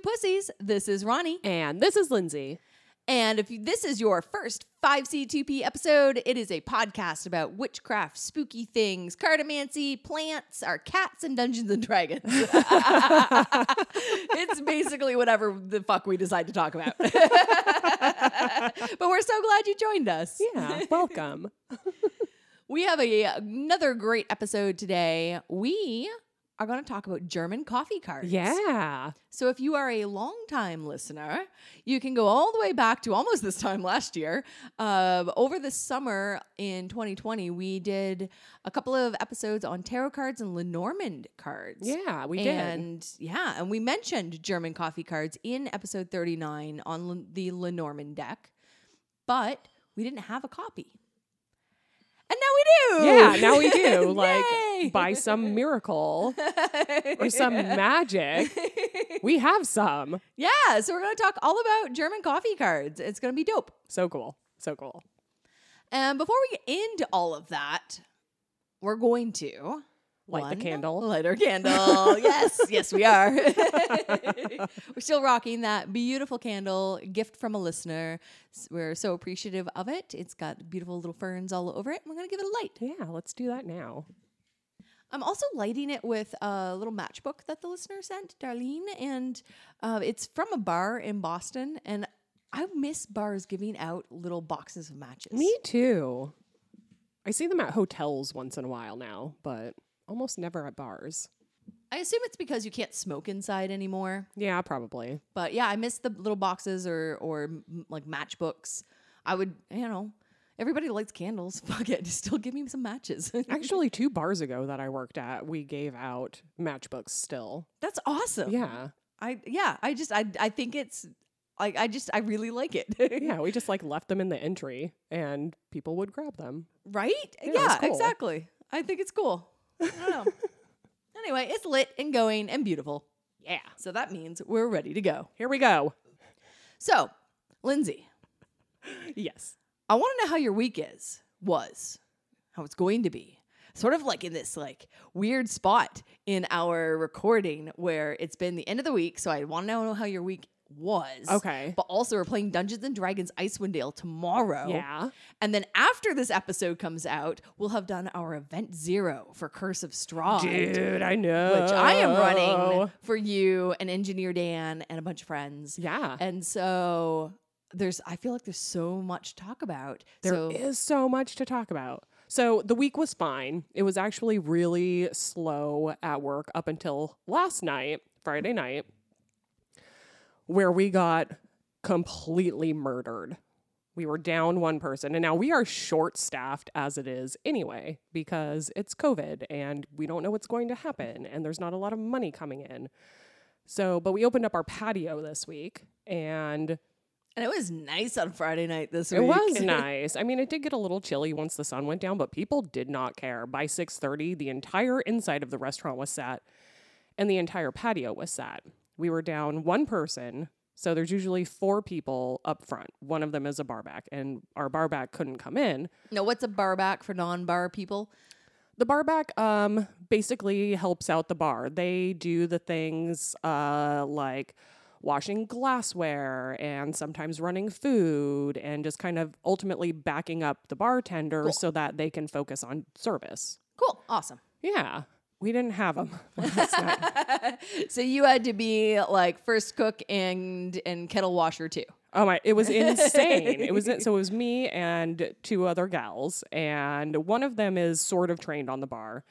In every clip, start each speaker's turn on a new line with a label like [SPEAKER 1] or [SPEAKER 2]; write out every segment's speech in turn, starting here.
[SPEAKER 1] Two Pussies. This is Ronnie.
[SPEAKER 2] And this is Lindsey.
[SPEAKER 1] And if you, this is your first 5C2P episode, it is a podcast about witchcraft, spooky things, cartomancy, plants, our cats, and Dungeons and Dragons. it's basically whatever the fuck we decide to talk about. but we're so glad you joined us.
[SPEAKER 2] Yeah, welcome.
[SPEAKER 1] We have a, another great episode today. We are going to talk about German coffee cards.
[SPEAKER 2] yeah.
[SPEAKER 1] So if you are a long-time listener, you can go all the way back to almost this time last year. Uh, over the summer in 2020, we did a couple of episodes on tarot cards and Lenormand cards.
[SPEAKER 2] Yeah, we did.
[SPEAKER 1] and yeah, and we mentioned German coffee cards in episode 39 on L- the Lenormand deck, but we didn't have a copy. And now we do.
[SPEAKER 2] Yeah, now we do. like by some miracle or some magic, we have some.
[SPEAKER 1] Yeah, so we're going to talk all about German coffee cards. It's going to be dope.
[SPEAKER 2] So cool. So cool.
[SPEAKER 1] And before we get into all of that, we're going to
[SPEAKER 2] Light the candle.
[SPEAKER 1] Light our candle. yes, yes, we are. we're still rocking that beautiful candle, gift from a listener. We're so appreciative of it. It's got beautiful little ferns all over it. We're going to give it a light.
[SPEAKER 2] Yeah, let's do that now.
[SPEAKER 1] I'm also lighting it with a little matchbook that the listener sent, Darlene, and uh, it's from a bar in Boston. And I miss bars giving out little boxes of matches.
[SPEAKER 2] Me too. I see them at hotels once in a while now, but almost never at bars.
[SPEAKER 1] I assume it's because you can't smoke inside anymore.
[SPEAKER 2] Yeah, probably.
[SPEAKER 1] But yeah, I miss the little boxes or or m- like matchbooks. I would, you know, everybody lights candles. Fuck it, still give me some matches.
[SPEAKER 2] Actually, two bars ago that I worked at, we gave out matchbooks still.
[SPEAKER 1] That's awesome.
[SPEAKER 2] Yeah.
[SPEAKER 1] I yeah, I just I I think it's like I just I really like it.
[SPEAKER 2] Yeah, we just like left them in the entry and people would grab them.
[SPEAKER 1] Right?
[SPEAKER 2] Yeah,
[SPEAKER 1] Yeah,
[SPEAKER 2] it's cool.
[SPEAKER 1] exactly. I think it's cool. I don't know. anyway, it's lit and going and beautiful.
[SPEAKER 2] Yeah.
[SPEAKER 1] So that means we're ready to go.
[SPEAKER 2] Here we go.
[SPEAKER 1] So, Lindsey,
[SPEAKER 2] Yes.
[SPEAKER 1] I want to know how your week is, was, how it's going to be. Sort of like in this like weird spot in our recording where it's been the end of the week. So I want to know how your week was.
[SPEAKER 2] Okay.
[SPEAKER 1] But also we're playing Dungeons and Dragons Icewind Dale tomorrow.
[SPEAKER 2] Yeah.
[SPEAKER 1] And then after this episode comes out, we'll have done our event zero for Curse of Strahd.
[SPEAKER 2] Dude, I know.
[SPEAKER 1] Which I am running for you and Engineer Dan and a bunch of friends.
[SPEAKER 2] Yeah.
[SPEAKER 1] And so there's I feel like there's so much to talk about.
[SPEAKER 2] There is
[SPEAKER 1] so
[SPEAKER 2] so much to talk about. So the week was fine. It was actually really slow at work up until last night, Friday night, where we got completely murdered. We were down one person, and now we are short staffed as it is anyway, because it's COVID and we don't know what's going to happen, and there's not a lot of money coming in. So, but we opened up our patio this week, and
[SPEAKER 1] and it was nice on Friday night this
[SPEAKER 2] it was nice. I mean, it did get a little chilly once the sun went down, but people did not care. By 6:30, the entire inside of the restaurant was set and the entire patio was set. We were down one person, so there's usually four people up front. One of them is a barback, and our barback couldn't come in.
[SPEAKER 1] no, what's a bar back for non-bar people?
[SPEAKER 2] The barback um basically helps out the bar. They do the things uh like washing glassware and sometimes running food and just kind of ultimately backing up the bartender
[SPEAKER 1] Cool.
[SPEAKER 2] so that they can focus on service.
[SPEAKER 1] Cool, awesome.
[SPEAKER 2] Yeah, we didn't have them
[SPEAKER 1] so you had to be like first cook and and kettle washer too.
[SPEAKER 2] Oh my! It was insane. it was so it was me and two other gals, and one of them is sort of trained on the bar,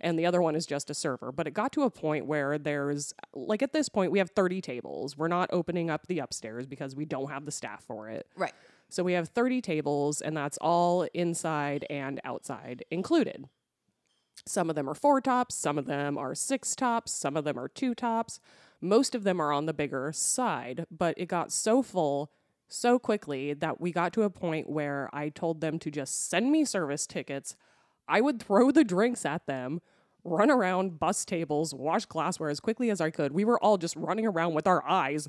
[SPEAKER 2] and the other one is just a server. But it got to a point where there's like at this point we have thirty tables. We're not opening up the upstairs because we don't have the staff for it.
[SPEAKER 1] Right.
[SPEAKER 2] So we have thirty tables, and that's all inside and outside included. Some of them are four tops, some of them are six tops, some of them are two tops. Most of them are on the bigger side, but it got so full so quickly that we got to a point where I told them to just send me service tickets. I would throw the drinks at them, run around, bus tables, wash glassware as quickly as I could. We were all just running around with our eyes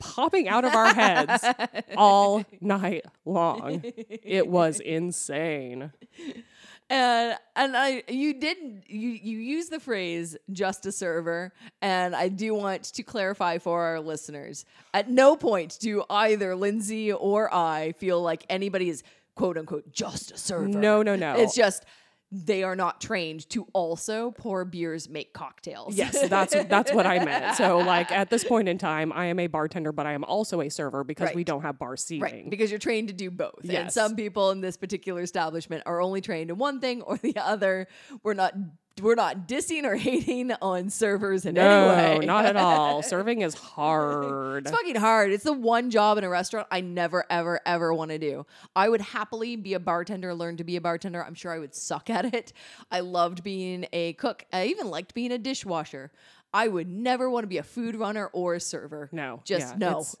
[SPEAKER 2] popping out of our heads all night long. It was insane.
[SPEAKER 1] And and I you didn't you you use the phrase just a server and I do want to clarify for our listeners at no point do either Lindsey or I feel like anybody is quote unquote just a server
[SPEAKER 2] No, no, no.
[SPEAKER 1] it's just they are not trained to also pour beers make cocktails
[SPEAKER 2] Yes, that's that's what I meant. So like at this point in time, I am a bartender, but I am also a server because we don't have bar seating.
[SPEAKER 1] Right, because you're trained to do both.
[SPEAKER 2] Yes.
[SPEAKER 1] And some people in this particular establishment are only trained in one thing or the other. We're not we're not dissing or hating on servers in
[SPEAKER 2] no,
[SPEAKER 1] any way.
[SPEAKER 2] not at all. Serving is hard.
[SPEAKER 1] It's fucking hard. It's the one job in a restaurant I never, ever, ever want to do. I would happily be a bartender, learn to be a bartender. I'm sure I would suck at it. I loved being a cook. I even liked being a dishwasher. I would never want to be a food runner or a server.
[SPEAKER 2] No,
[SPEAKER 1] Just
[SPEAKER 2] yeah,
[SPEAKER 1] no.
[SPEAKER 2] It's,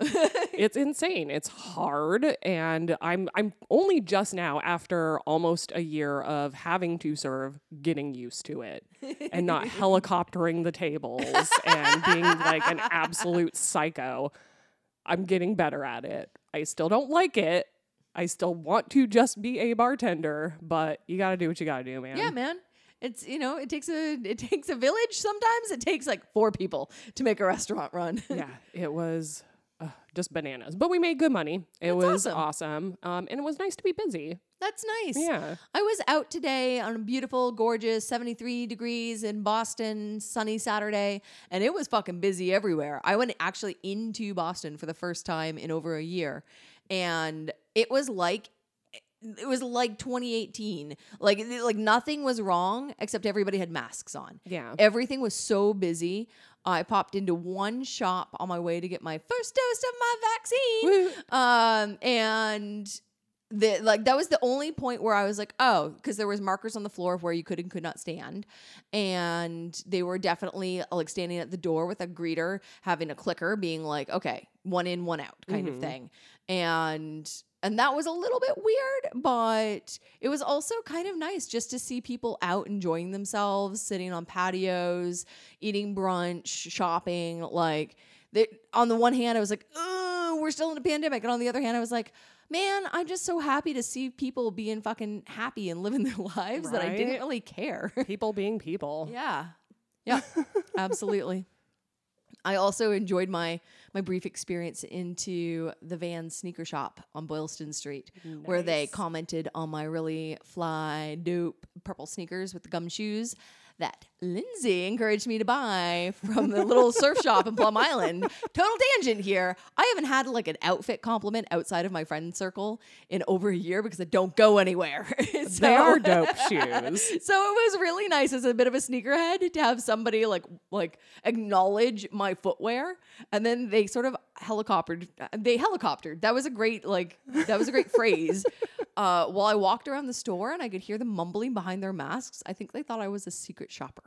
[SPEAKER 2] it's insane. It's hard, and I'm I'm only just now after almost a year of having to serve, getting used to it, and not helicoptering the tables and being like an absolute psycho. I'm getting better at it. I still don't like it. I still want to just be a bartender, but you got to do what you got to do, man.
[SPEAKER 1] Yeah, man. It's you know, it takes a it takes a village. Sometimes it takes like four people to make a restaurant run.
[SPEAKER 2] yeah, it was uh, just bananas, but we made good money. It
[SPEAKER 1] That's
[SPEAKER 2] was
[SPEAKER 1] awesome.
[SPEAKER 2] awesome, um, and it was nice to be busy.
[SPEAKER 1] That's nice.
[SPEAKER 2] Yeah.
[SPEAKER 1] I was out today on a beautiful, gorgeous 73 degrees in Boston, sunny Saturday, and it was fucking busy everywhere. I went actually into Boston for the first time in over a year, and it was like it was like 2018. Like like nothing was wrong except everybody had masks on.
[SPEAKER 2] Yeah.
[SPEAKER 1] Everything was so busy. I popped into one shop on my way to get my first dose of my vaccine. Um, and the like that was the only point where I was like, oh, because there was markers on the floor of where you could and could not stand, and they were definitely like standing at the door with a greeter having a clicker, being like, okay, one in, one out, kind of
[SPEAKER 2] Mhm.
[SPEAKER 1] thing, and and that was a little bit weird, but it was also kind of nice just to see people out enjoying themselves, sitting on patios, eating brunch, shopping, like. They, on the one hand, I was like, "Oh, we're still in a pandemic," and on the other hand, I was like, "Man, I'm just so happy to see people being fucking happy and living their lives that I didn't really care."
[SPEAKER 2] people being people.
[SPEAKER 1] yeah, yeah, absolutely. I also enjoyed my my brief experience into the Van sneaker shop on Boylston Street, where they commented on my really fly dope purple sneakers with the gum shoes that Lindsey encouraged me to buy from the little surf shop in Plum Island. Total tangent here. I haven't had like an outfit compliment outside of my friend circle in over a year because I don't go anywhere.
[SPEAKER 2] They are dope shoes.
[SPEAKER 1] so it was really nice as a bit of a sneakerhead to have somebody like like acknowledge my footwear and then they sort of helicoptered they helicoptered that was a great like that was a great phrase uh while i walked around the store and i could hear them mumbling behind their masks i think they thought i was a secret shopper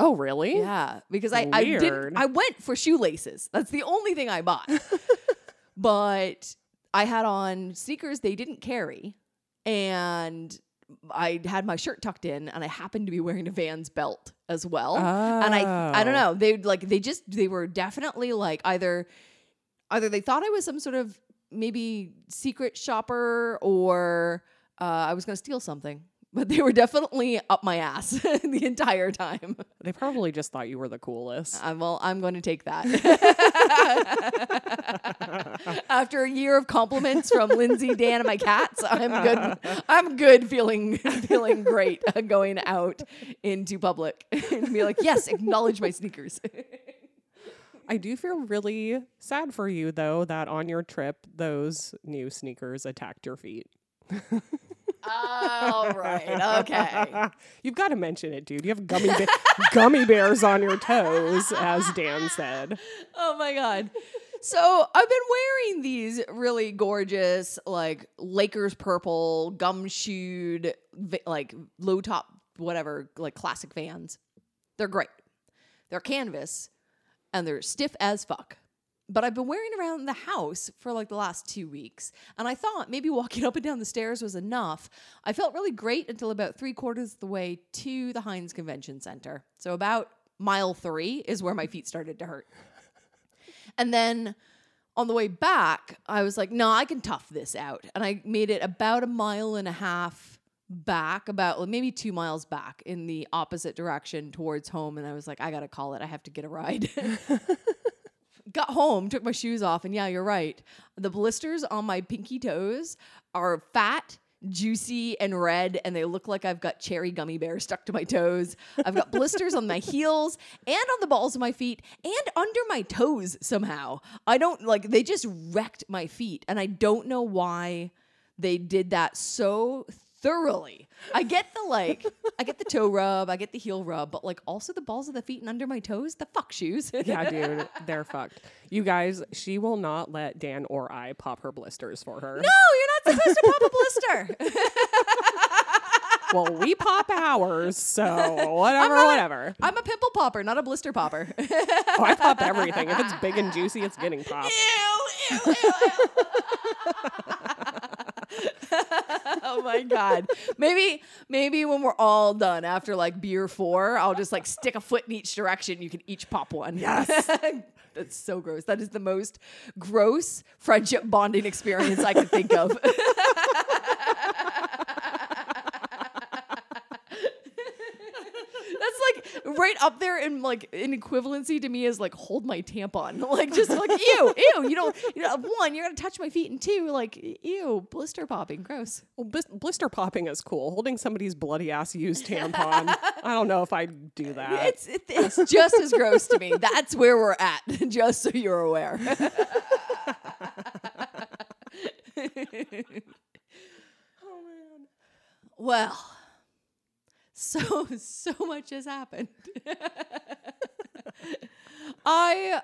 [SPEAKER 2] Oh, really?
[SPEAKER 1] yeah because i i did
[SPEAKER 2] Weird.
[SPEAKER 1] i went for shoelaces that's the only thing i bought but i had on sneakers they didn't carry and I had my shirt tucked in and I happened to be wearing a Vans belt as well. And I I don't
[SPEAKER 2] Oh.
[SPEAKER 1] know, they like they just they were definitely like either either they thought I was some sort of maybe secret shopper or uh, I was going to steal something. But they were definitely up my ass the entire time.
[SPEAKER 2] They probably just thought you were the coolest.
[SPEAKER 1] I'm, well, I'm going to take that. After a year of compliments from Lindsey, Dan, and my cats, I'm good. I'm good, feeling feeling great uh, going out into public and be like, yes, acknowledge my sneakers.
[SPEAKER 2] I do feel really sad for you though that on your trip those new sneakers attacked your feet.
[SPEAKER 1] All right, okay.
[SPEAKER 2] You've got to mention it, dude. You have gummy ba- gummy bears on your toes, as Dan said.
[SPEAKER 1] Oh my god. So I've been wearing these really gorgeous, like Lakers purple, gumshoed, like low top, whatever, like classic vans. They're great. They're canvas and they're stiff as fuck. But I've been wearing around the house for like the last two weeks. And I thought maybe walking up and down the stairs was enough. I felt really great until about three quarters of the way to the Hynes Convention Center. So about mile three is where my feet started to hurt. And then on the way back, I was like, no, I can tough this out. And I made it about a mile and a half back, about maybe two miles back in the opposite direction towards home. And I was like, I got to call it. I have to get a ride. Got home, took my shoes off, and yeah, you're right. The blisters on my pinky toes are fat, juicy, and red, and they look like I've got cherry gummy bears stuck to my toes. I've got blisters on my heels and on the balls of my feet and under my toes somehow. I don't like, they just wrecked my feet, and I don't know why they did that so thoroughly. I get the like, I get the toe rub, I get the heel rub, but like also the balls of the feet and under my toes, the fuck shoes.
[SPEAKER 2] Yeah, dude, they're fucked. You guys, she will not let Dan or I pop her blisters for her.
[SPEAKER 1] No, you're not supposed to pop a blister.
[SPEAKER 2] Well, we pop ours, so whatever,
[SPEAKER 1] not-
[SPEAKER 2] whatever.
[SPEAKER 1] I'm a pimple popper, not a blister popper.
[SPEAKER 2] Oh, I pop everything. If it's big and juicy, it's getting popped.
[SPEAKER 1] ew, ew, ew. oh my god. Maybe maybe when we're all done after like beer 4, I'll just like stick a foot in each direction. You can each pop one.
[SPEAKER 2] Yes.
[SPEAKER 1] That's so gross. That is the most gross friendship bonding experience I could think of. That's like right up there in like in equivalency to me is like hold my tampon. Like just like ew, ew. You don't you know one, you're gonna touch my feet and two, like ew, blister popping, gross.
[SPEAKER 2] Well, blis- blister popping is cool. Holding somebody's bloody ass used tampon. I don't know if I'd do that.
[SPEAKER 1] It's it, it's just as gross to me. That's where we're at, just so you're aware.
[SPEAKER 2] oh man.
[SPEAKER 1] Well, so so much has happened. I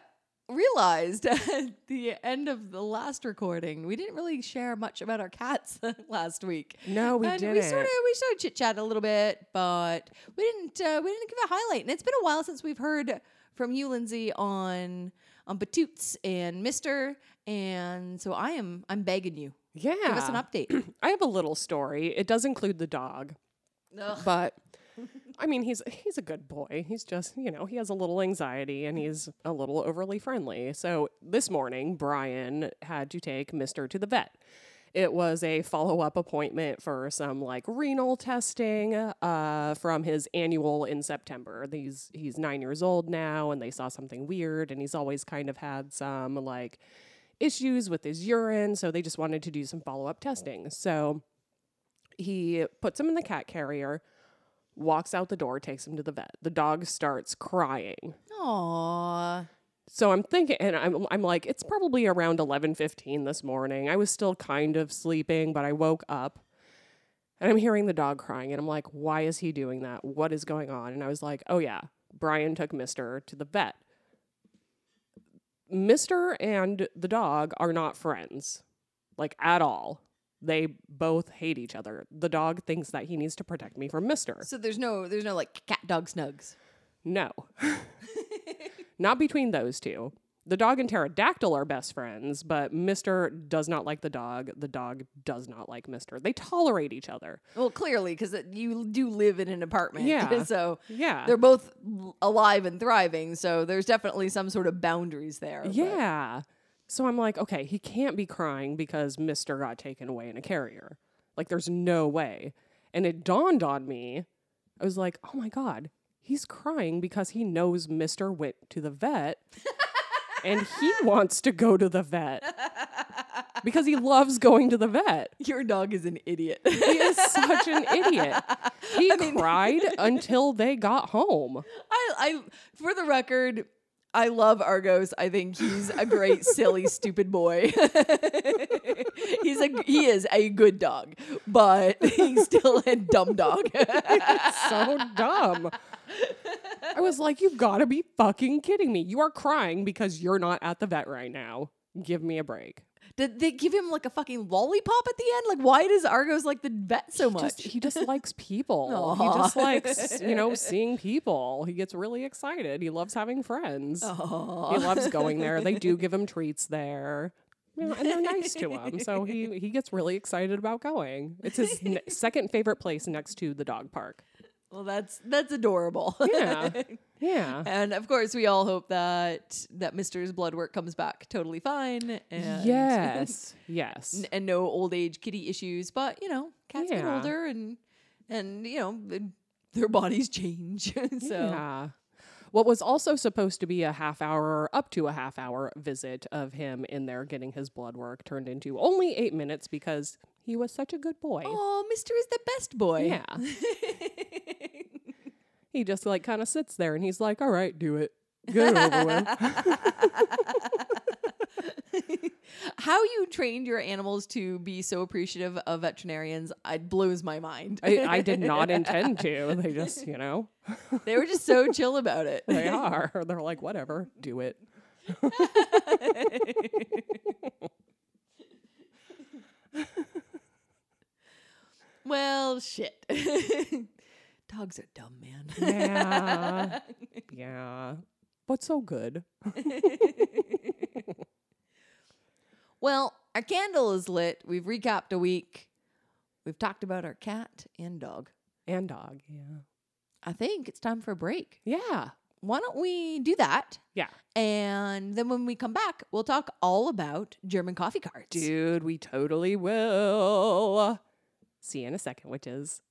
[SPEAKER 1] realized at the end of the last recording, we didn't really share much about our cats last week.
[SPEAKER 2] No, we
[SPEAKER 1] and
[SPEAKER 2] didn't.
[SPEAKER 1] We sort of we sort of chit chat a little bit, but we didn't uh, we didn't give a highlight. And it's been a while since we've heard from you, Lindsey, on on Batoots and Mister. And so I am I'm begging you,
[SPEAKER 2] yeah.
[SPEAKER 1] give us an update.
[SPEAKER 2] I have a little story. It does include the dog,
[SPEAKER 1] Ugh.
[SPEAKER 2] but I mean, he's he's a good boy. He's just, you know, he has a little anxiety and he's a little overly friendly. So this morning, Brian had to take Mister to the vet. It was a follow up appointment for some like renal testing uh, from his annual in September. He's he's nine years old now, and they saw something weird, and he's always kind of had some like issues with his urine, so they just wanted to do some follow up testing. So he puts him in the cat carrier, walks out the door, takes him to the vet. The dog starts crying.
[SPEAKER 1] Aww.
[SPEAKER 2] So I'm thinking, and I'm, I'm like, it's probably around 11:15 this morning. I was still kind of sleeping, but I woke up, and I'm hearing the dog crying, and I'm like, why is he doing that? What is going on? And I was like, oh yeah, Brian took Mister to the vet. Mister and the dog are not friends, like at all. They both hate each other. The dog thinks that he needs to protect me from Mister.
[SPEAKER 1] So there's no there's no like cat dog snugs.
[SPEAKER 2] No. not between those two. The dog and pterodactyl are best friends, but Mister does not like the dog. The dog does not like Mister. They tolerate each other.
[SPEAKER 1] Well, clearly, because you do live in an apartment.
[SPEAKER 2] Yeah.
[SPEAKER 1] so
[SPEAKER 2] Yeah.
[SPEAKER 1] they're both alive and thriving. So there's definitely some sort of boundaries there. but-
[SPEAKER 2] Yeah. So I'm like, okay, he can't be crying because Mister got taken away in a carrier. Like, there's no way. And it dawned on me. I was like, oh my God, he's crying because he knows Mister went to the vet and he wants to go to the vet because he loves going to the vet.
[SPEAKER 1] Your dog is an idiot.
[SPEAKER 2] He is such an idiot. He cried until they got home.
[SPEAKER 1] I, I, for the record, I love Argos. I think he's a great, silly, stupid boy. he's a he is a good dog, but he's still a dumb dog.
[SPEAKER 2] so dumb. I was like, you've got to be fucking kidding me. You are crying because you're not at the vet right now. Give me a break.
[SPEAKER 1] Did they give him like a fucking lollipop at the end? Like, why does Argos like the vet so
[SPEAKER 2] He
[SPEAKER 1] much?
[SPEAKER 2] just, he just likes people. He just likes, you know, seeing people. He gets really excited. He loves having friends. He loves going there. They do give him treats there. You know, and they're nice to him. So he, he gets really excited about going. It's his ne- second favorite place next to the dog park.
[SPEAKER 1] Well, that's that's adorable.
[SPEAKER 2] Yeah. Yeah.
[SPEAKER 1] and of course, we all hope that that Mister's blood work comes back totally fine. And
[SPEAKER 2] Yes. Yes.
[SPEAKER 1] n- and no old age kitty issues. But you know, cats get older, and and you know their bodies change. so
[SPEAKER 2] Yeah. What was also supposed to be a half hour, up to a half hour visit of him in there getting his blood work turned into only eight minutes because he was such a good boy.
[SPEAKER 1] oh, Mister is the best boy.
[SPEAKER 2] Yeah. he just like kind of sits there and he's like, all right, do it. Get it over with.
[SPEAKER 1] How you trained your animals to be so appreciative of veterinarians, it blows my mind.
[SPEAKER 2] I, I did not intend to. They just, you know,
[SPEAKER 1] they were just so chill about it.
[SPEAKER 2] they are. They're like, whatever, do it.
[SPEAKER 1] Well, shit. Dogs are dumb, man.
[SPEAKER 2] Yeah. yeah. But so good.
[SPEAKER 1] well, our candle is lit. We've recapped a week. We've talked about our cat and dog.
[SPEAKER 2] And dog. Yeah.
[SPEAKER 1] I think it's time for a break.
[SPEAKER 2] Yeah.
[SPEAKER 1] Why don't we do that?
[SPEAKER 2] Yeah.
[SPEAKER 1] And then when we come back, we'll talk all about German coffee cards.
[SPEAKER 2] Dude, we totally will. See you in a second, witches.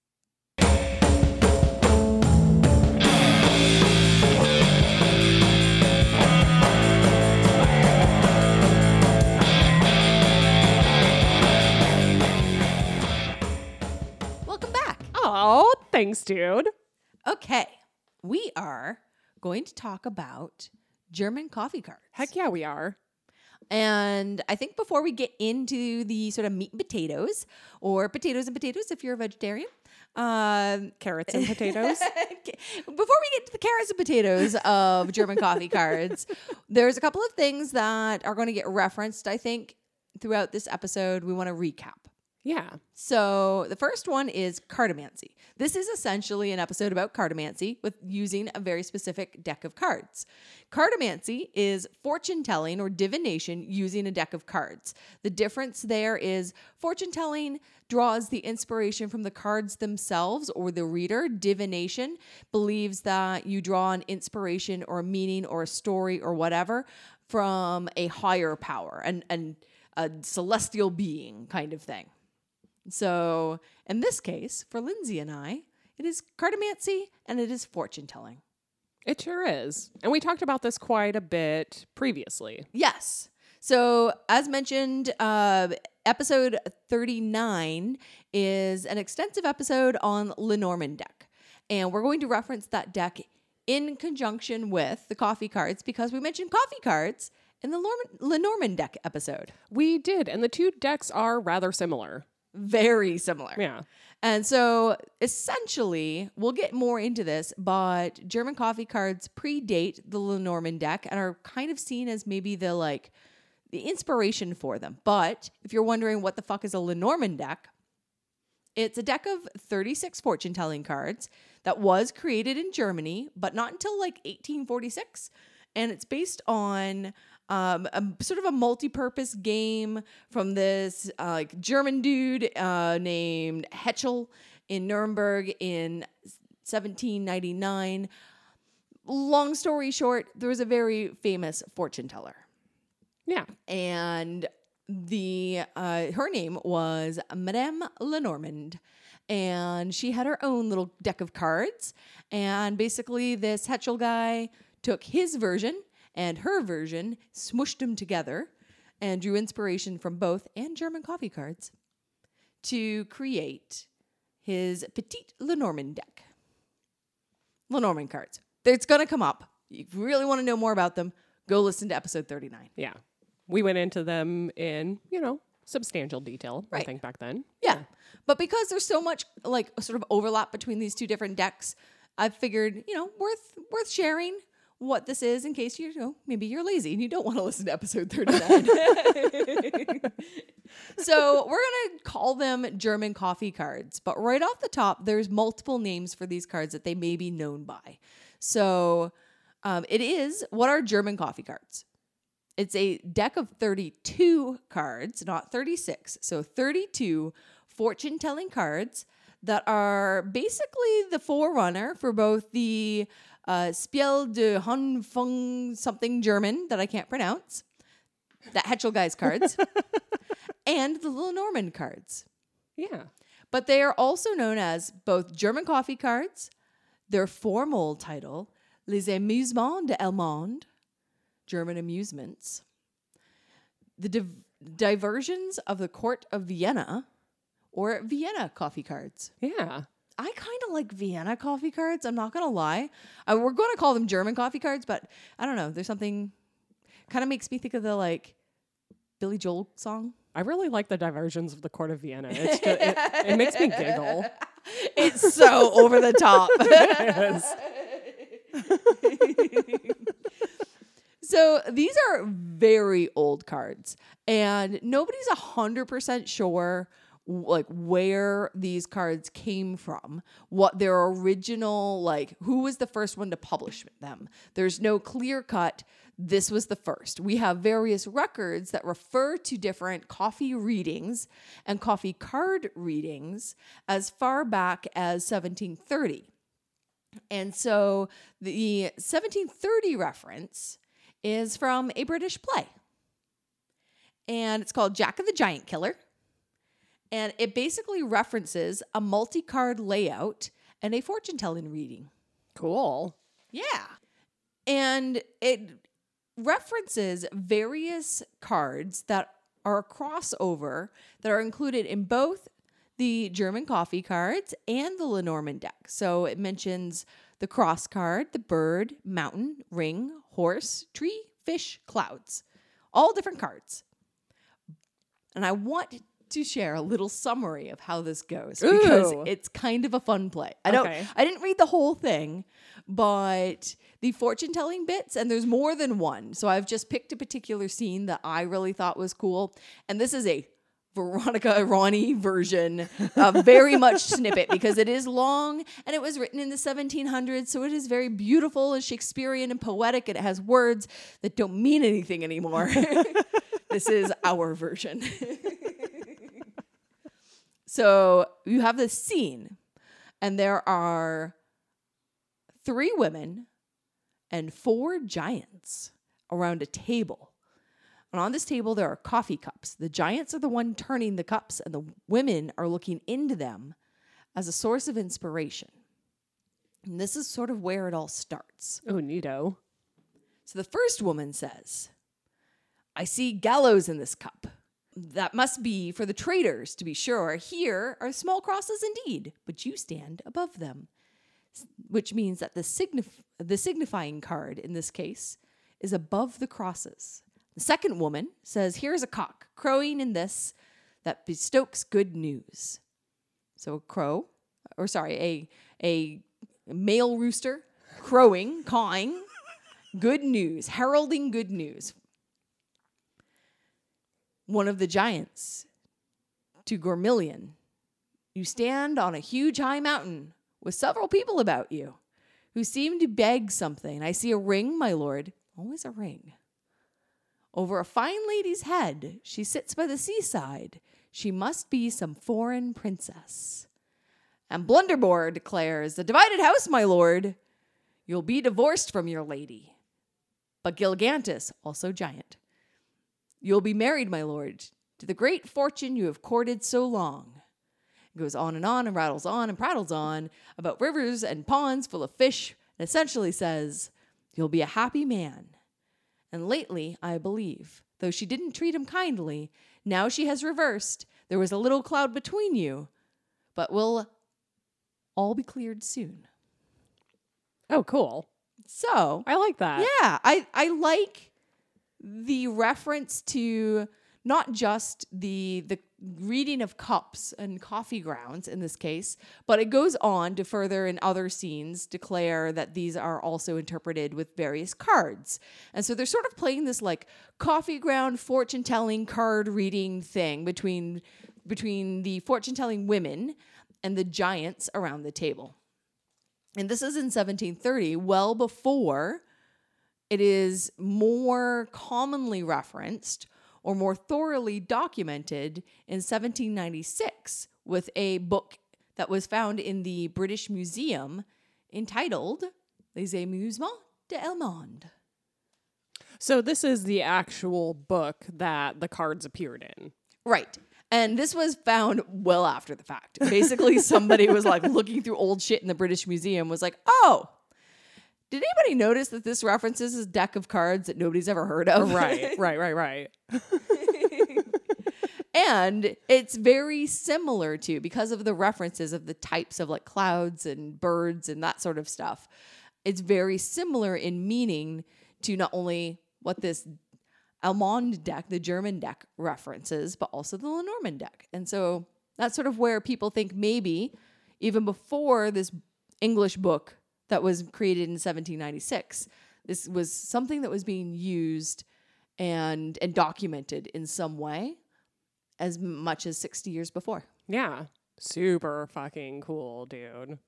[SPEAKER 1] Welcome back.
[SPEAKER 2] Oh, thanks, dude.
[SPEAKER 1] Okay. We are going to talk about German coffee cards.
[SPEAKER 2] Heck yeah, we are.
[SPEAKER 1] And I think before we get into the sort of meat and potatoes, or potatoes and potatoes if you're a vegetarian, um,
[SPEAKER 2] Carrots and potatoes.
[SPEAKER 1] before we get to the carrots and potatoes of German coffee cards, there's a couple of things that are going to get referenced, I think, throughout this episode. We want to recap.
[SPEAKER 2] Yeah.
[SPEAKER 1] So the first one is cartomancy. This is essentially an episode about cartomancy with using a very specific deck of cards. Cartomancy is fortune telling or divination using a deck of cards. The difference there is fortune telling draws the inspiration from the cards themselves or the reader. Divination believes that you draw an inspiration or a meaning or a story or whatever from a higher power and and a celestial being kind of thing. So, in this case, for Lindsey and I, it is cartomancy and it is fortune telling.
[SPEAKER 2] It sure is. And we talked about this quite a bit previously.
[SPEAKER 1] Yes. So, as mentioned, uh, episode 39 is an extensive episode on Lenormand deck. And we're going to reference that deck in conjunction with the coffee cards because we mentioned coffee cards in the Lenormand deck episode.
[SPEAKER 2] We did, and the two decks are rather similar.
[SPEAKER 1] Very similar.
[SPEAKER 2] Yeah.
[SPEAKER 1] And so essentially, we'll get more into this, but German coffee cards predate the Lenormand deck and are kind of seen as maybe the like the inspiration for them. But if you're wondering what the fuck is a Lenormand deck, it's a deck of 36 fortune telling cards that was created in Germany, but not until like 1846. And it's based on um, a sort of a multi-purpose game from this uh, like German dude uh, named Hechtel in Nuremberg in 1799. Long story short, there was a very famous fortune teller
[SPEAKER 2] Yeah.
[SPEAKER 1] and the uh, her name was Madame Lenormand, and she had her own little deck of cards. And basically, this Hechtel guy took his version and her version, smushed them together, and drew inspiration from both and German coffee cards to create his Petite Lenormand deck. Lenormand cards. It's going to come up. If you really want to know more about them, go listen to episode 39.
[SPEAKER 2] Yeah. We went into them in, you know, substantial detail, I think, back then.
[SPEAKER 1] Yeah. But because there's so much like sort of overlap between these two different decks, I figured, you know, worth worth sharing what this is in case you, know, maybe you're lazy and you don't want to listen to episode 39. so, we're going to call them German coffee cards, but right off the top there's multiple names for these cards that they may be known by. So, um, it is what are German coffee cards? It's a deck of 32 cards, not 36. So 32 fortune telling cards that are basically the forerunner for both the uh, Spiel de Honfung something German that I can't pronounce, the Hetzelgeist cards, and the Lenormand cards.
[SPEAKER 2] Yeah.
[SPEAKER 1] But they are also known as both German coffee cards, their formal title, Les Amusements des Allemands, German amusements, the div- diversions of the court of Vienna, or Vienna coffee cards.
[SPEAKER 2] Yeah.
[SPEAKER 1] I kind of like Vienna coffee cards. I'm not gonna lie. Uh, we're going to call them German coffee cards, but I don't know. There's something kind of makes me think of the like Billy Joel song.
[SPEAKER 2] I really like the diversions of the court of Vienna. It's just, it, it makes me giggle.
[SPEAKER 1] It's so over the top. So these are very old cards, and nobody's a hundred percent sure like where these cards came from, what their original like who was the first one to publish them. There's no clear cut. This was the first. We have various records that refer to different coffee readings and coffee card readings as far back as 1730. And so the 1730 reference is from a British play. And it's called Jack of the Giant Killer. And it basically references a multi card layout and a fortune telling reading.
[SPEAKER 2] Cool.
[SPEAKER 1] Yeah. And it references various cards that are a crossover that are included in both the German coffee cards and the Lenormand deck. So it mentions the cross card, the bird, mountain, ring, horse, tree, fish, clouds. All different cards. And I want to share a little summary of how this goes because
[SPEAKER 2] Ooh.
[SPEAKER 1] it's kind of a fun play. I don't
[SPEAKER 2] Okay.
[SPEAKER 1] I didn't read the whole thing, but the fortune telling bits and there's more than one. So I've just picked a particular scene that I really thought was cool and this is a Veronica Ronnie version, a very much snippet because it is long and it was written in the 1700s. So it is very beautiful and Shakespearean and poetic and it has words that don't mean anything anymore. this is our version. so you have this scene, and there are three women and four giants around a table. And on this table, there are coffee cups. The giants are the one turning the cups, and the women are looking into them as a source of inspiration. And this is sort of where it all starts.
[SPEAKER 2] Oh, neato.
[SPEAKER 1] So the first woman says, I see gallows in this cup. That must be for the traitors, to be sure. Here are small crosses indeed, but you stand above them. Which means that the, signif- the signifying card in this case is above the crosses. The second woman says, Here's a cock crowing in this that bestokes good news. So a crow, or sorry, a, a male rooster crowing, cawing, good news, heralding good news. One of the giants to Gormillion. You stand on a huge high mountain with several people about you who seem to beg something. I see a ring, my lord, always a ring. Over a fine lady's head, she sits by the seaside. She must be some foreign princess. And Blunderbore declares, The divided house, my lord. You'll be divorced from your lady. But Gilgantus, also giant. You'll be married, my lord, to the great fortune you have courted so long. It goes on and on and rattles on and prattles on about rivers and ponds full of fish, and essentially says, You'll be a happy man. And lately, I believe, though she didn't treat him kindly, now she has reversed. There was a little cloud between you, but will all be cleared soon.
[SPEAKER 2] Oh, cool.
[SPEAKER 1] So,
[SPEAKER 2] I like that.
[SPEAKER 1] yeah, I I like the reference to not just the the reading of cups and coffee grounds in this case, but it goes on to further in other scenes declare that these are also interpreted with various cards. And so they're sort of playing this like coffee ground fortune telling card reading thing between between the fortune telling women and the giants around the table. And this is in 1730, well before it is more commonly referenced or more thoroughly documented in 1796 with a book that was found in the British Museum entitled Les Amusements des Allemands.
[SPEAKER 2] So this is the actual book that the cards appeared in.
[SPEAKER 1] Right. And this was found well after the fact. Basically, somebody was like looking through old shit in the British Museum, was like, oh, did anybody notice that this references a deck of cards that nobody's ever heard of?
[SPEAKER 2] Right, right, right, right.
[SPEAKER 1] and it's very similar to because of the references of the types of like clouds and birds and that sort of stuff. It's very similar in meaning to not only what this Allemande deck, the German deck references, but also the Lenormand deck. And so that's sort of where people think maybe even before this English book that was created in 1796, this was something that was being used and and documented in some way as much as 60 years before.
[SPEAKER 2] Yeah. Super fucking cool, dude.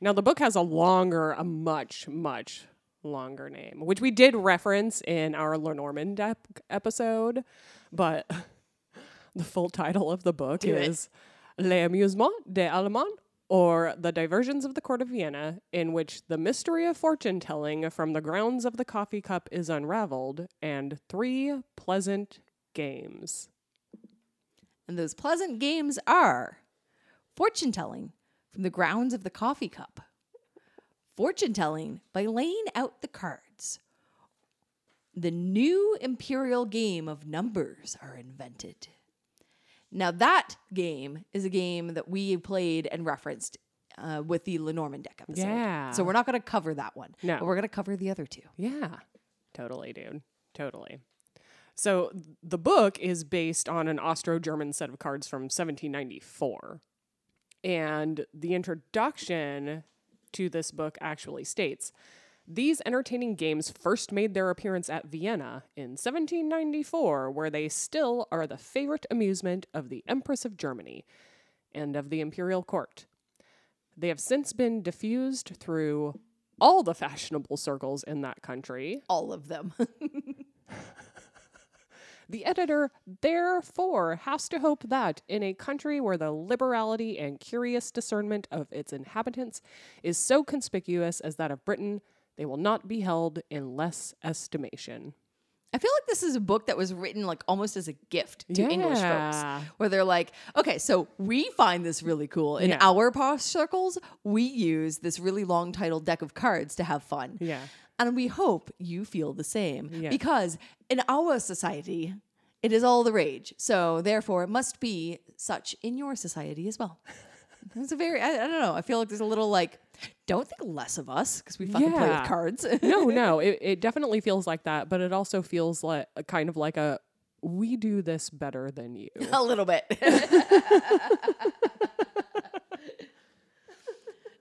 [SPEAKER 2] Now the book has a longer, a much, much longer name, which we did reference in our Lenormand ep- episode, but the full title of the book
[SPEAKER 1] Do it.
[SPEAKER 2] is Les Amusements des Allemands, or The Diversions of the Court of Vienna, in which the mystery of fortune telling from the grounds of the coffee cup is unraveled, and three pleasant games.
[SPEAKER 1] And those pleasant games are fortune telling from the grounds of the coffee cup, fortune telling by laying out the cards. The new imperial game of numbers are invented. Now, that game is a game that we played and referenced uh, with the Lenormand deck episode.
[SPEAKER 2] Yeah.
[SPEAKER 1] So, we're not going to cover that one.
[SPEAKER 2] No.
[SPEAKER 1] But we're going to cover the other two.
[SPEAKER 2] Yeah, totally, dude. Totally. So the book is based on an Austro German set of cards from 1794. And the introduction to this book actually states these entertaining games first made their appearance at Vienna in 1794, where they still are the favorite amusement of the Empress of Germany and of the imperial court. They have since been diffused through all the fashionable circles in that country,
[SPEAKER 1] All of them.
[SPEAKER 2] The editor, therefore, has to hope that in a country where the liberality and curious discernment of its inhabitants is so conspicuous as that of Britain, they will not be held in less estimation.
[SPEAKER 1] I feel like this is a book that was written like almost as a gift to English folks, where they're like, okay, so we find this really cool. In
[SPEAKER 2] Yeah.
[SPEAKER 1] our posh circles, we use this really long title deck of cards to have fun.
[SPEAKER 2] Yeah.
[SPEAKER 1] And we hope you feel the same
[SPEAKER 2] Yeah.
[SPEAKER 1] because in our society, it is all the rage. So therefore, it must be such in your society as well. It's a very, I, I don't know. I feel like there's a little like, don't think less of us because we fucking play with cards.
[SPEAKER 2] No, no, it, it definitely feels like that, but it also feels like a kind of like a we do this better than you.
[SPEAKER 1] a little bit.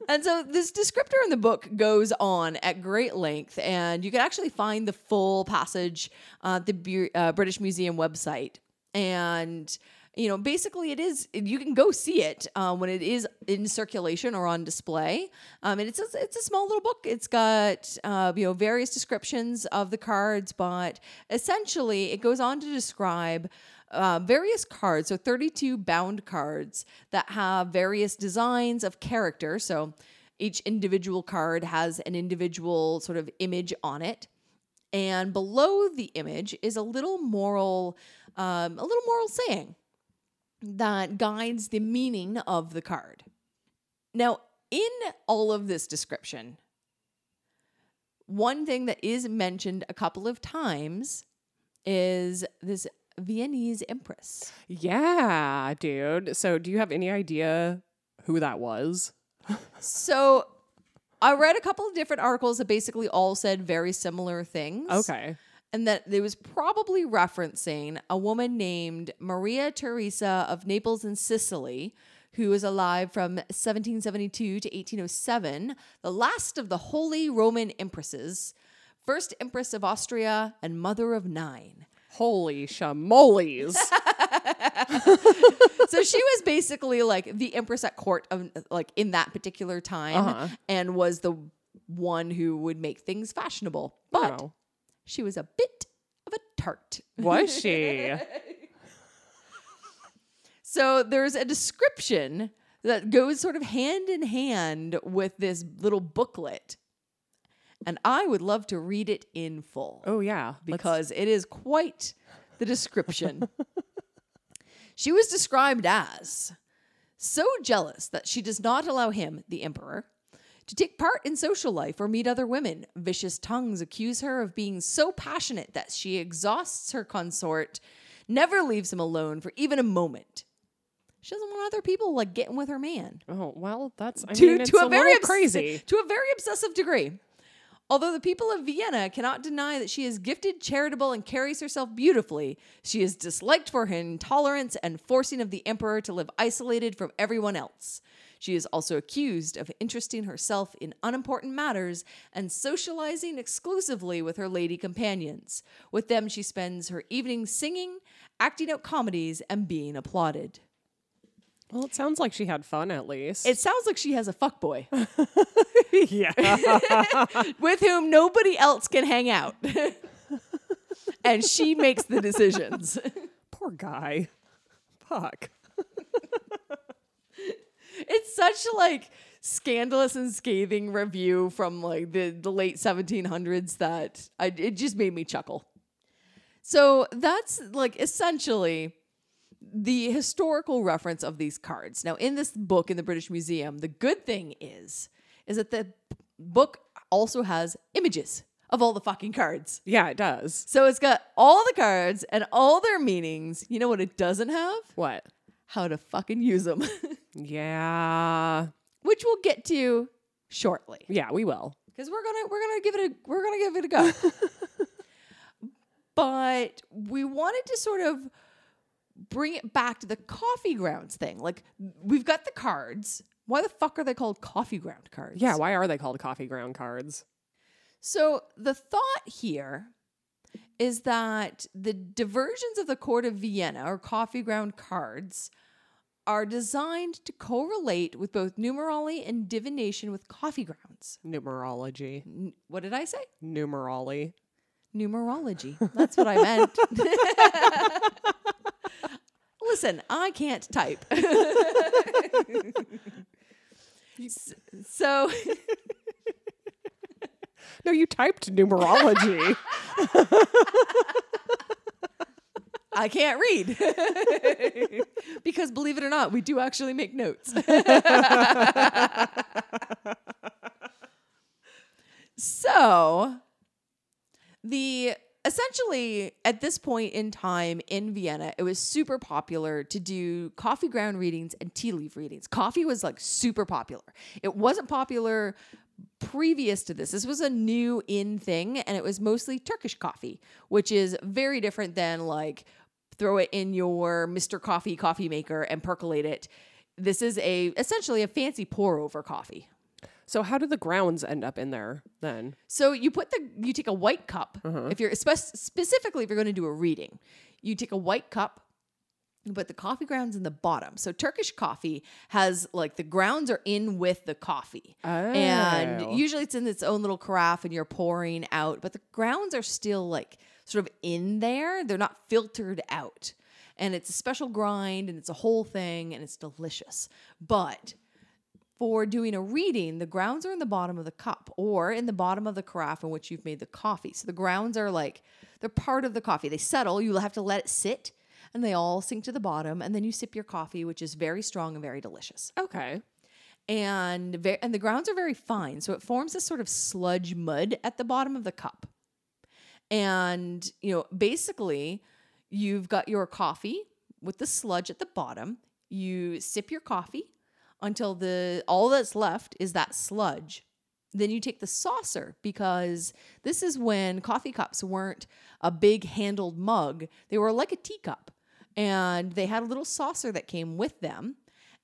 [SPEAKER 1] and so this descriptor in the book goes on at great length, and you can actually find the full passage uh, at the Bu- uh, British Museum website. And you know, basically, it is you can go see it uh, when it is in circulation or on display. Um, and it's a, it's a small little book. It's got uh, you know various descriptions of the cards, but essentially, it goes on to describe uh, various cards, so 32 bound cards that have various designs of character. So each individual card has an individual sort of image on it. And below the image is a little moral, um, a little moral saying that guides the meaning of the card. Now, in all of this description, one thing that is mentioned a couple of times is this Viennese empress.
[SPEAKER 2] Yeah, dude. So, do you have any idea who that was?
[SPEAKER 1] So I read a couple of different articles that basically all said very similar things.
[SPEAKER 2] Okay.
[SPEAKER 1] And that it was probably referencing a woman named Maria Teresa of Naples and Sicily, who was alive from 1772 to 1807, the last of the Holy Roman Empresses, first Empress of Austria, and mother of nine.
[SPEAKER 2] Holy shamoles.
[SPEAKER 1] so she was basically like the empress at court of like in that particular time
[SPEAKER 2] Uh-huh.
[SPEAKER 1] and was the one who would make things fashionable but. She was a bit of a tart
[SPEAKER 2] Was she?
[SPEAKER 1] So there's a description that goes sort of hand in hand with this little booklet. And I would love to read it in full
[SPEAKER 2] Oh yeah. Let's-
[SPEAKER 1] because it is quite the description. she was described as so jealous that she does not allow him, the emperor, to take part in social life or meet other women. Vicious tongues accuse her of being so passionate that she exhausts her consort, never leaves him alone for even a moment. She doesn't want other people like getting with her man
[SPEAKER 2] oh well, that's I
[SPEAKER 1] to,
[SPEAKER 2] mean, it's
[SPEAKER 1] to
[SPEAKER 2] a,
[SPEAKER 1] a, very obs-
[SPEAKER 2] crazy.
[SPEAKER 1] to a very obsessive degree. Although the people of Vienna cannot deny that she is gifted, charitable, and carries herself beautifully, she is disliked for her intolerance and forcing of the emperor to live isolated from everyone else. She is also accused of interesting herself in unimportant matters and socializing exclusively with her lady companions. With them, she spends her evenings singing, acting out comedies, and being applauded.
[SPEAKER 2] Well, it sounds like she had fun at least.
[SPEAKER 1] It sounds like she has a fuckboy.
[SPEAKER 2] yeah.
[SPEAKER 1] with whom nobody else can hang out. and she makes the decisions.
[SPEAKER 2] Poor guy. Fuck.
[SPEAKER 1] It's such like scandalous and scathing review from like the, the late 1700s that I, it just made me chuckle. So that's like essentially the historical reference of these cards. Now, in this book in the British Museum, the good thing is is that the book also has images of all the fucking cards.
[SPEAKER 2] Yeah, it does.
[SPEAKER 1] So it's got all the cards and all their meanings. You know what it doesn't have?
[SPEAKER 2] What?
[SPEAKER 1] How to fucking use them,
[SPEAKER 2] Yeah.
[SPEAKER 1] which we'll get to shortly.
[SPEAKER 2] Yeah, we will.
[SPEAKER 1] Because we're gonna we're gonna give it a we're gonna give it a go. but we wanted to sort of bring it back to the coffee grounds thing. Like we've got the cards. Why the fuck are they called coffee ground cards?
[SPEAKER 2] Yeah, why are they called coffee ground cards?
[SPEAKER 1] So the thought here is that the diversions of the court of Vienna or coffee ground cards are designed to correlate with both numerology and divination with coffee grounds.
[SPEAKER 2] Numerology.
[SPEAKER 1] N- what did I say?
[SPEAKER 2] Numerology.
[SPEAKER 1] Numerology. That's what I meant. Listen, I can't type. So
[SPEAKER 2] No, you typed numerology.
[SPEAKER 1] I can't read. because believe it or not, we do actually make notes. so, the essentially at this point in time in Vienna, it was super popular to do coffee ground readings and tea leaf readings. Coffee was like super popular. It wasn't popular previous to this. This was a new in thing and it was mostly Turkish coffee, which is very different than like throw it in your Mr. Coffee coffee maker and percolate it. This is a essentially a fancy pour over coffee.
[SPEAKER 2] so how do the grounds end up in there then?
[SPEAKER 1] So you put the you take a white cup uh-huh. if you're spe- specifically if you're going to do a reading, you take a white cup. You put the coffee grounds in the bottom. So Turkish coffee has like the grounds are in with the coffee.
[SPEAKER 2] Oh.
[SPEAKER 1] And usually it's in its own little carafe and you're pouring out, but the grounds are still like sort of in there. They're not filtered out. And it's a special grind and it's a whole thing and it's delicious. But for doing a reading, the grounds are in the bottom of the cup or in the bottom of the carafe in which you've made the coffee. So the grounds are like they're part of the coffee. They settle, you have to let it sit and they all sink to the bottom and then you sip your coffee which is very strong and very delicious.
[SPEAKER 2] Okay.
[SPEAKER 1] And ve- and the grounds are very fine. So it forms this sort of sludge mud at the bottom of the cup. And you know, basically you've got your coffee with the sludge at the bottom. You sip your coffee until the all that's left is that sludge. Then you take the saucer because this is when coffee cups weren't a big handled mug. They were like a teacup. And they had a little saucer that came with them.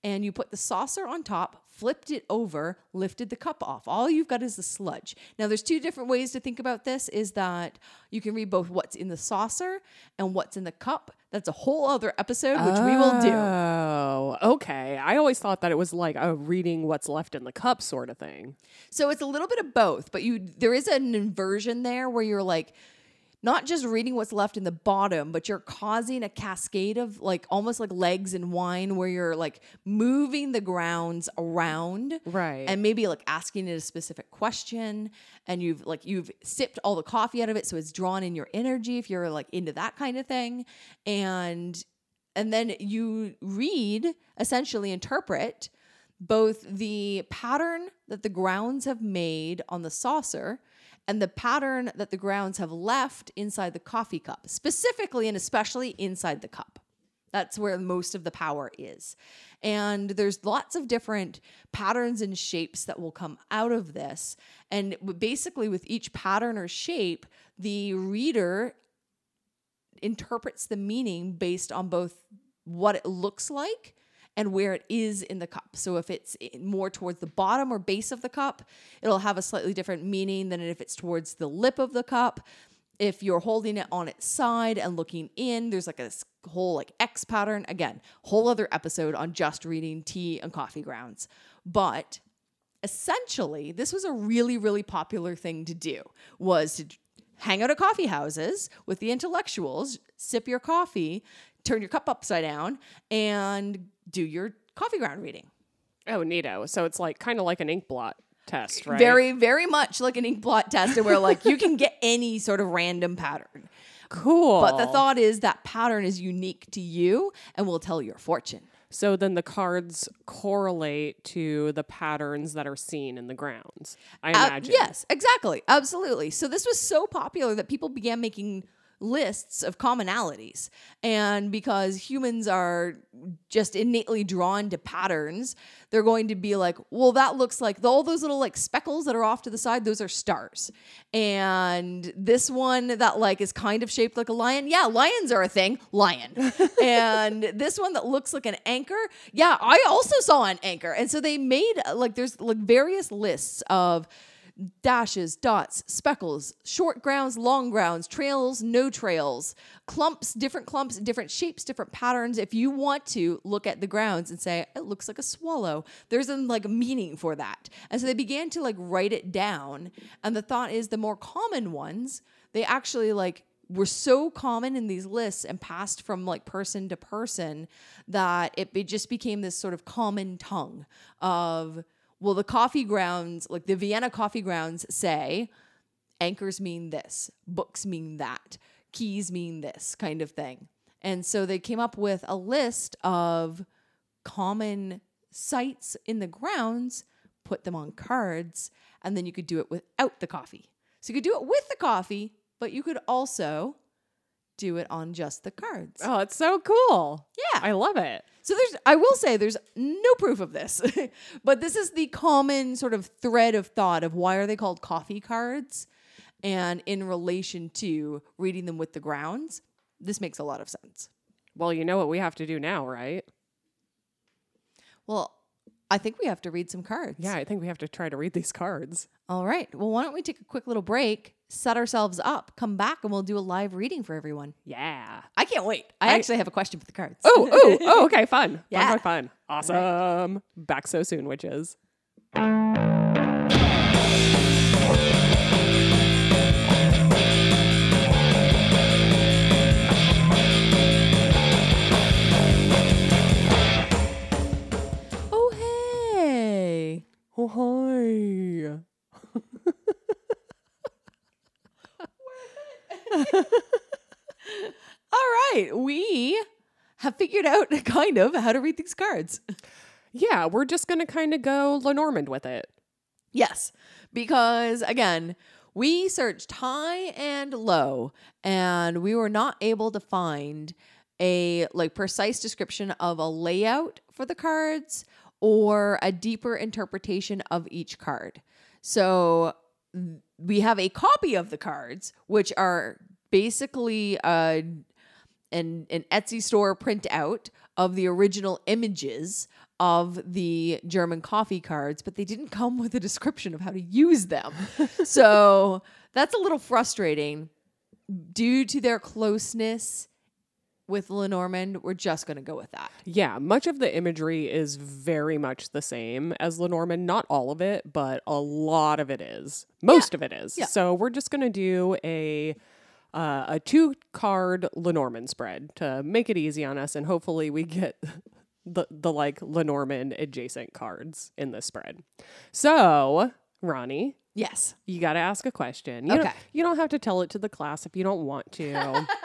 [SPEAKER 1] And you put the saucer on top, flipped it over, lifted the cup off. All you've got is the sludge. Now there's two different ways to think about this is that you can read both what's in the saucer and what's in the cup. That's a whole other episode which we will do.
[SPEAKER 2] Oh, okay. I always thought that it was like a reading what's left in the cup sort of thing.
[SPEAKER 1] So it's a little bit of both, but you there is an inversion there where you're like not just reading what's left in the bottom, but you're causing a cascade of like almost like legs in wine where you're like moving the grounds around
[SPEAKER 2] Right.
[SPEAKER 1] and maybe like asking it a specific question and you've like you've sipped all the coffee out of it so it's drawn in your energy if you're like into that kind of thing and and then you read essentially interpret both the pattern that the grounds have made on the saucer and the pattern that the grounds have left inside the coffee cup, specifically and especially inside the cup. That's where most of the power is. And there's lots of different patterns and shapes that will come out of this. And basically, with each pattern or shape, the reader interprets the meaning based on both what it looks like and where it is in the cup. So if it's more towards the bottom or base of the cup, it'll have a slightly different meaning than if it's towards the lip of the cup. If you're holding it on its side and looking in, there's like a whole like X pattern. Again, whole other episode on just reading tea and coffee grounds. But essentially this was a really really popular thing to do was to hang out at coffee houses with the intellectuals sip your coffee turn your cup upside down and do your coffee ground reading
[SPEAKER 2] oh, neato. So it's like kind of like an ink blot test, right?
[SPEAKER 1] very very much like an ink blot test where like you can get any sort of random pattern
[SPEAKER 2] cool.
[SPEAKER 1] but the thought is that pattern is unique to you and will tell your fortune
[SPEAKER 2] So then the cards correlate to the patterns that are seen in the grounds. I
[SPEAKER 1] Uh,
[SPEAKER 2] imagine.
[SPEAKER 1] yes, exactly. Absolutely. So this was so popular that people began making lists of commonalities. And because humans are just innately drawn to patterns, they're going to be like, well, that looks like all those little like speckles that are off to the side, those are stars. And this one that like is kind of shaped like a lion, yeah, lions are a thing, lion. and this one that looks like an anchor, yeah, I also saw an anchor. And so they made like there's like various lists of dashes, dots, speckles, short grounds, long grounds, trails, no trails, clumps, different clumps, different shapes, different patterns. If you want to look at the grounds and say, it looks like a swallow, there's a like meaning for that. And so they began to like write it down. And the thought is the more common ones, they actually like were so common in these lists and passed from like person to person that it be, just became this sort of common tongue of well the coffee grounds like the vienna coffee grounds say anchors mean this books mean that keys mean this kind of thing. And so they came up with a list of common sights in the grounds put them on cards and then you could do it without the coffee. So you could do it with the coffee but you could also do it on just the cards
[SPEAKER 2] Oh, it's so cool.
[SPEAKER 1] yeah
[SPEAKER 2] I love it.
[SPEAKER 1] so there's I will say there's no proof of this. but this is the common sort of thread of thought of why are they called coffee cards and in relation to reading them with the grounds. This makes a lot of sense.
[SPEAKER 2] Well, you know what we have to do now, right?
[SPEAKER 1] Well, I think we have to read some cards.
[SPEAKER 2] Yeah, I think we have to try to read these cards.
[SPEAKER 1] All right. Well, why don't we take a quick little break, set ourselves up, come back, and we'll do a live reading for everyone.
[SPEAKER 2] Yeah.
[SPEAKER 1] I can't wait. I,
[SPEAKER 2] I-
[SPEAKER 1] actually have a question for the cards.
[SPEAKER 2] Oh, oh, oh, okay, fun.
[SPEAKER 1] Yeah.
[SPEAKER 2] Fun, fun, fun. Awesome. Back so soon, witches.
[SPEAKER 1] Out kind of how to read these cards.
[SPEAKER 2] Yeah, we're just going to kind of go Lenormand with it.
[SPEAKER 1] Yes, because again, we searched high and low and we were not able to find a like precise description of a layout for the cards or a deeper interpretation of each card. So we have a copy of the cards which are basically uh an, an Etsy store printout of the original images of the German coffee cards, but they didn't come with a description of how to use them. so that's a little frustrating. Due to their closeness with Lenormand, we're just going to go with that.
[SPEAKER 2] Yeah, much of the imagery is very much the same as Lenormand. Not all of it, but a lot of it is. Most of it is.
[SPEAKER 1] Yeah.
[SPEAKER 2] So we're just going to do a uh, a two card Lenormand spread to make it easy on us, and hopefully we get the the like Lenormand adjacent cards in this spread. So, Ronnie,
[SPEAKER 1] Yes.
[SPEAKER 2] you got to ask a question. You don't-
[SPEAKER 1] Okay.
[SPEAKER 2] you don't have to tell it to the class if you don't want to.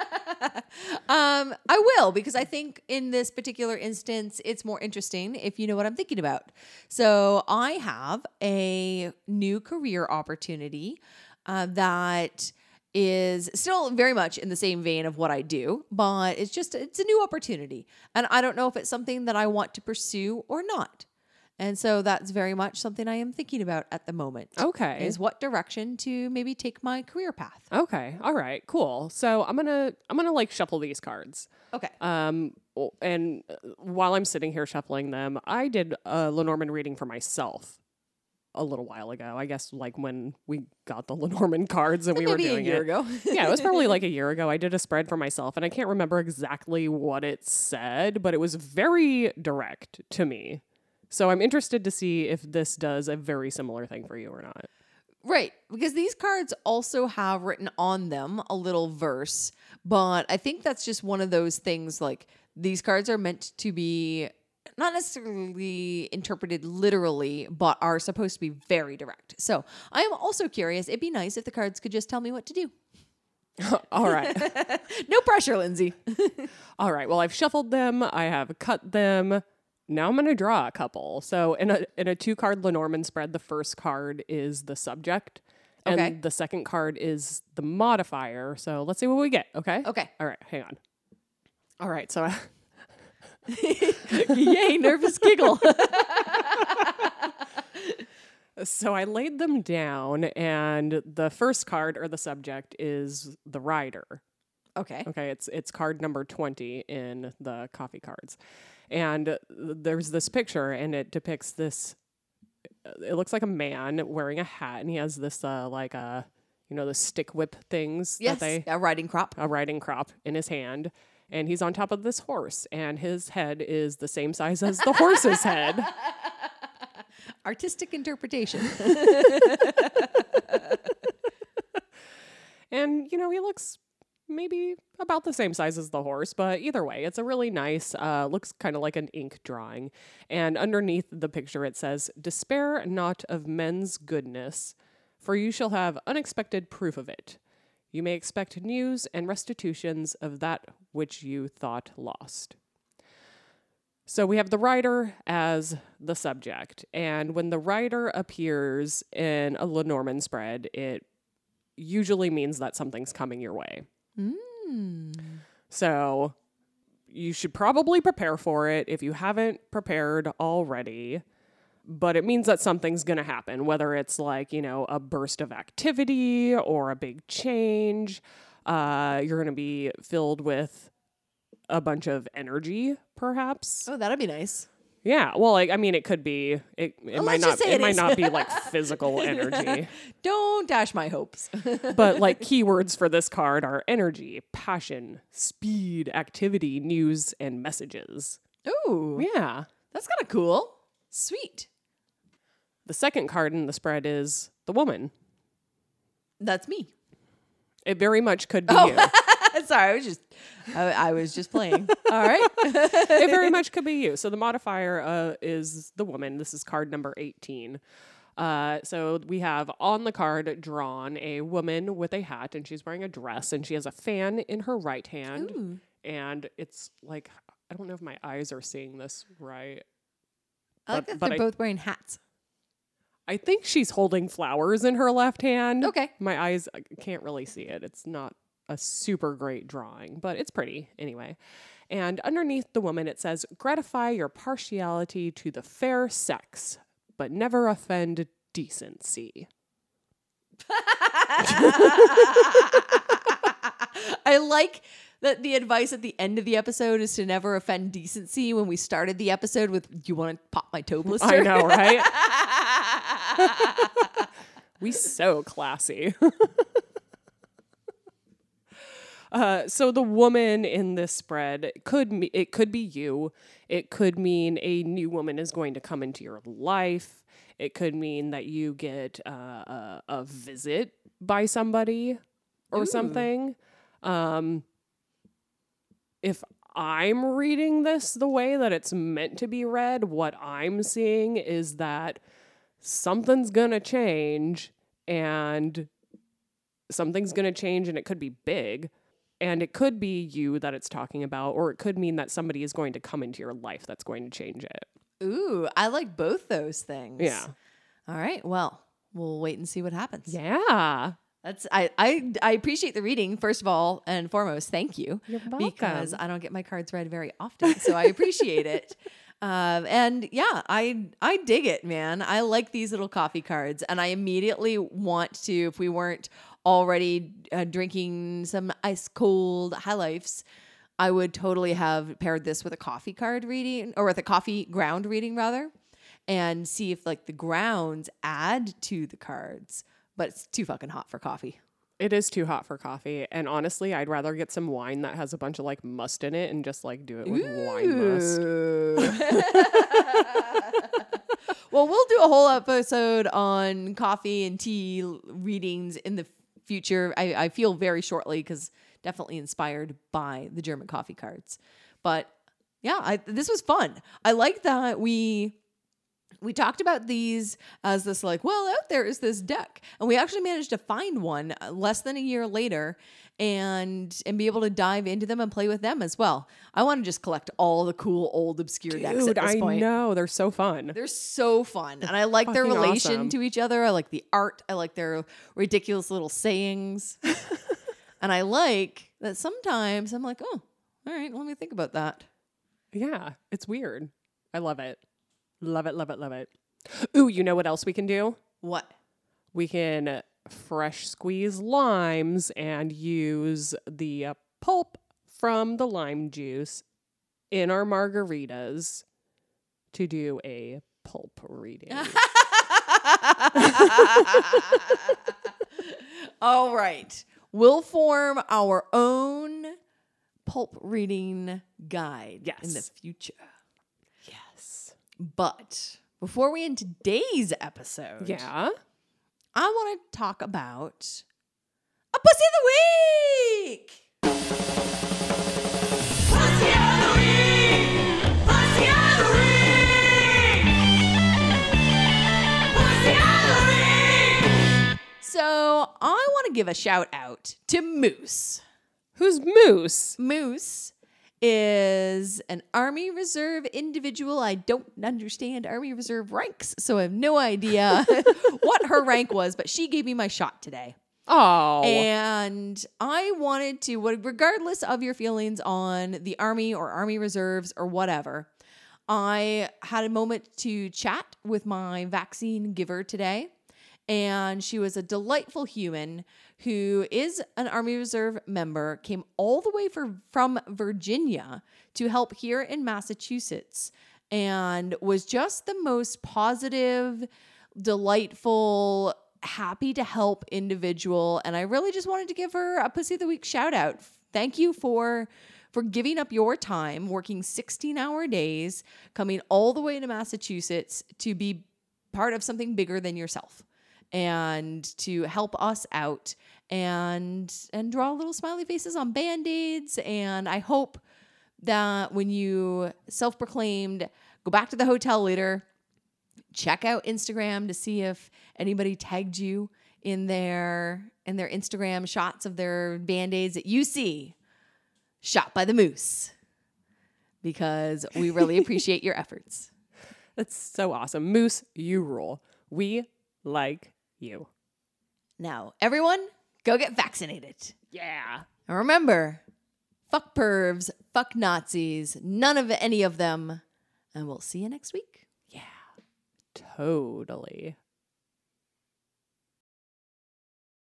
[SPEAKER 1] Um, I will because I think in this particular instance, it's more interesting if you know what I'm thinking about. So I have a new career opportunity uh, that is still very much in the same vein of what I do, but it's just it's a new opportunity, and I don't know if it's something that I want to pursue or not. And so that's very much something I am thinking about at the moment.
[SPEAKER 2] okay.
[SPEAKER 1] Is what direction to maybe take my career path.
[SPEAKER 2] Okay. All right. Cool. So I'm gonna I'm gonna like shuffle these cards.
[SPEAKER 1] Okay.
[SPEAKER 2] Um, and uh, while I'm sitting here shuffling them, I did a Lenormand reading for myself a little while ago. I guess like when we got the Lenormand cards and we were doing
[SPEAKER 1] a year
[SPEAKER 2] it.
[SPEAKER 1] ago.
[SPEAKER 2] yeah, it was probably like a year ago. I did a spread for myself, and I can't remember exactly what it said, but it was very direct to me. So I'm interested to see if this does a very similar thing for you or not.
[SPEAKER 1] Right, because these cards also have written on them a little verse, but I think that's just one of those things like these cards are meant to be not necessarily interpreted literally, but are supposed to be very direct. So I am also curious. It'd be nice if the cards could just tell me what to do.
[SPEAKER 2] All right.
[SPEAKER 1] No pressure, Lindsey.
[SPEAKER 2] All right. Well, I've shuffled them. I have cut them. Now I'm going to draw a couple. So in a in a two card Lenormand spread, the first card is the subject, and
[SPEAKER 1] Okay.
[SPEAKER 2] the second card is the modifier. So let's see what we get. Okay.
[SPEAKER 1] Okay.
[SPEAKER 2] All right. Hang on. All right. So
[SPEAKER 1] Yay, nervous giggle.
[SPEAKER 2] so I laid them down, and the first card or the subject is the rider.
[SPEAKER 1] okay.
[SPEAKER 2] Okay, it's it's card number 20 in the coffee cards. And uh, there's this picture and it depicts this uh, it looks like a man wearing a hat and he has this uh like a you know the stick whip things
[SPEAKER 1] Yes,
[SPEAKER 2] that they
[SPEAKER 1] a riding crop.
[SPEAKER 2] a riding crop in his hand and he's on top of this horse and his head is the same size as the horse's head.
[SPEAKER 1] Artistic interpretation.
[SPEAKER 2] And you know, he looks maybe about the same size as the horse, but either way, it's a really nice, uh, looks kind of like an ink drawing. And underneath the picture, it says, Despair not of men's goodness, for you shall have unexpected proof of it. You may expect news and restitutions of that which you thought lost. So we have the rider as the subject, and when the rider appears in a Lenormand spread, it usually means that something's coming your way. Hmm. So you should probably prepare for it if you haven't prepared already. But it means that something's going to happen, whether it's like, you know, a burst of activity or a big change. Uh, you're going to be filled with a bunch of energy, perhaps.
[SPEAKER 1] oh, that'd be nice.
[SPEAKER 2] Yeah. Well, like, I mean, it could be, it, it might not, it
[SPEAKER 1] it
[SPEAKER 2] might not be like physical energy.
[SPEAKER 1] Don't dash my hopes.
[SPEAKER 2] but like keywords for this card are energy, passion, speed, activity, news, and messages.
[SPEAKER 1] Ooh,
[SPEAKER 2] Yeah.
[SPEAKER 1] that's kind of cool. Sweet.
[SPEAKER 2] The second card in the spread is the woman.
[SPEAKER 1] That's me.
[SPEAKER 2] It very much could be
[SPEAKER 1] Oh.
[SPEAKER 2] you.
[SPEAKER 1] Sorry, I was just, I, I was just playing. All right.
[SPEAKER 2] It very much could be you. So the modifier uh, is the woman. This is card number 18. Uh, so we have on the card drawn a woman with a hat, and she's wearing a dress, and she has a fan in her right hand.
[SPEAKER 1] Ooh.
[SPEAKER 2] And it's like, I don't know if my eyes are seeing this right.
[SPEAKER 1] I like
[SPEAKER 2] But-
[SPEAKER 1] that
[SPEAKER 2] but
[SPEAKER 1] they're
[SPEAKER 2] I-
[SPEAKER 1] both wearing hats.
[SPEAKER 2] I think she's holding flowers in her left hand.
[SPEAKER 1] Okay.
[SPEAKER 2] My eyes I can't really see it. It's not a super great drawing, but it's pretty anyway. And underneath the woman, it says, gratify your partiality to the fair sex, but never offend decency.
[SPEAKER 1] I like that the advice at the end of the episode is to never offend decency when we started the episode with, Do you want to pop my toe blister?
[SPEAKER 2] I know, right? we so classy. Uh, so the woman in this spread could me- it could be you. It could mean a new woman is going to come into your life. It could mean that you get uh, a, a visit by somebody or
[SPEAKER 1] Ooh.
[SPEAKER 2] something. Um, if I'm reading this the way that it's meant to be read, what I'm seeing is that something's gonna change and something's gonna change and it could be big. And it could be you that it's talking about, or it could mean that somebody is going to come into your life that's going to change it.
[SPEAKER 1] Ooh, I like both those things.
[SPEAKER 2] Yeah.
[SPEAKER 1] All right. Well, we'll wait and see what happens.
[SPEAKER 2] Yeah.
[SPEAKER 1] That's I I I appreciate the reading first of all and foremost. Thank you
[SPEAKER 2] You're
[SPEAKER 1] because. I don't get my cards read very often, so I appreciate it. Um, and yeah, I I dig it, man. I like these little coffee cards, and I immediately want to. If we weren't already uh, drinking some ice cold high lifes, I would totally have paired this with a coffee card reading or with a coffee ground reading rather, and see if like the grounds add to the cards. But it's too fucking hot for coffee.
[SPEAKER 2] It is too hot for coffee. And honestly, I'd rather get some wine that has a bunch of like must in it and just like do it with wine must.
[SPEAKER 1] well, we'll do a whole episode on coffee and tea readings in the future. I, I feel very shortly because definitely inspired by the German coffee cards. But yeah, I, this was fun. I like that we we talked about these as this like well out there is this deck and we actually managed to find one uh, less than a year later and and be able to dive into them and play with them as well i want to just collect all the cool old obscure decks at
[SPEAKER 2] Dude,
[SPEAKER 1] this
[SPEAKER 2] I
[SPEAKER 1] point
[SPEAKER 2] know. They're so fun.
[SPEAKER 1] they're so fun and i like their
[SPEAKER 2] fucking
[SPEAKER 1] relation
[SPEAKER 2] awesome.
[SPEAKER 1] to each other i like the art i like their ridiculous little sayings and i like that sometimes i'm like oh all right let me think about that
[SPEAKER 2] Yeah, it's weird. I love it. Love it, love it, love it. Ooh, you know what else we can do?
[SPEAKER 1] what
[SPEAKER 2] We can fresh squeeze limes and use the uh, pulp from the lime juice in our margaritas to do a pulp reading.
[SPEAKER 1] All right. We'll form our own pulp reading guide in the future.
[SPEAKER 2] Yes.
[SPEAKER 1] But before we end today's episode,
[SPEAKER 2] Yeah.
[SPEAKER 1] I want to talk about a pussy of the week. Pussy of the week. Pussy of the week. pussy of the week. So I want to give a shout out to Moose.
[SPEAKER 2] Who's Moose?
[SPEAKER 1] Moose is an Army Reserve individual. I don't understand Army Reserve ranks, so I have no idea what her rank was, but she gave me my shot today.
[SPEAKER 2] Oh.
[SPEAKER 1] And I wanted to, regardless of your feelings on the Army or Army Reserves or whatever, I had a moment to chat with my vaccine giver today. And she was a delightful human who is an Army Reserve member, came all the way for, from Virginia to help here in Massachusetts, and was just the most positive, delightful, happy to help individual. And I really just wanted to give her a Pussy of the Week shout out. Thank you for for giving up your time, working 16 hour days, coming all the way to Massachusetts to be part of something bigger than yourself and to help us out and and draw little smiley faces on band-aids and i hope that when you self-proclaimed go back to the hotel later check out instagram to see if anybody tagged you in their in their instagram shots of their band-aids that you see shot by the moose because we really appreciate your efforts
[SPEAKER 2] That's so awesome. Moose, you rule. We like you.
[SPEAKER 1] now everyone go get vaccinated
[SPEAKER 2] Yeah.
[SPEAKER 1] And remember, fuck pervs, fuck Nazis, none of any of them. And we'll see you next week. Yeah.
[SPEAKER 2] Totally.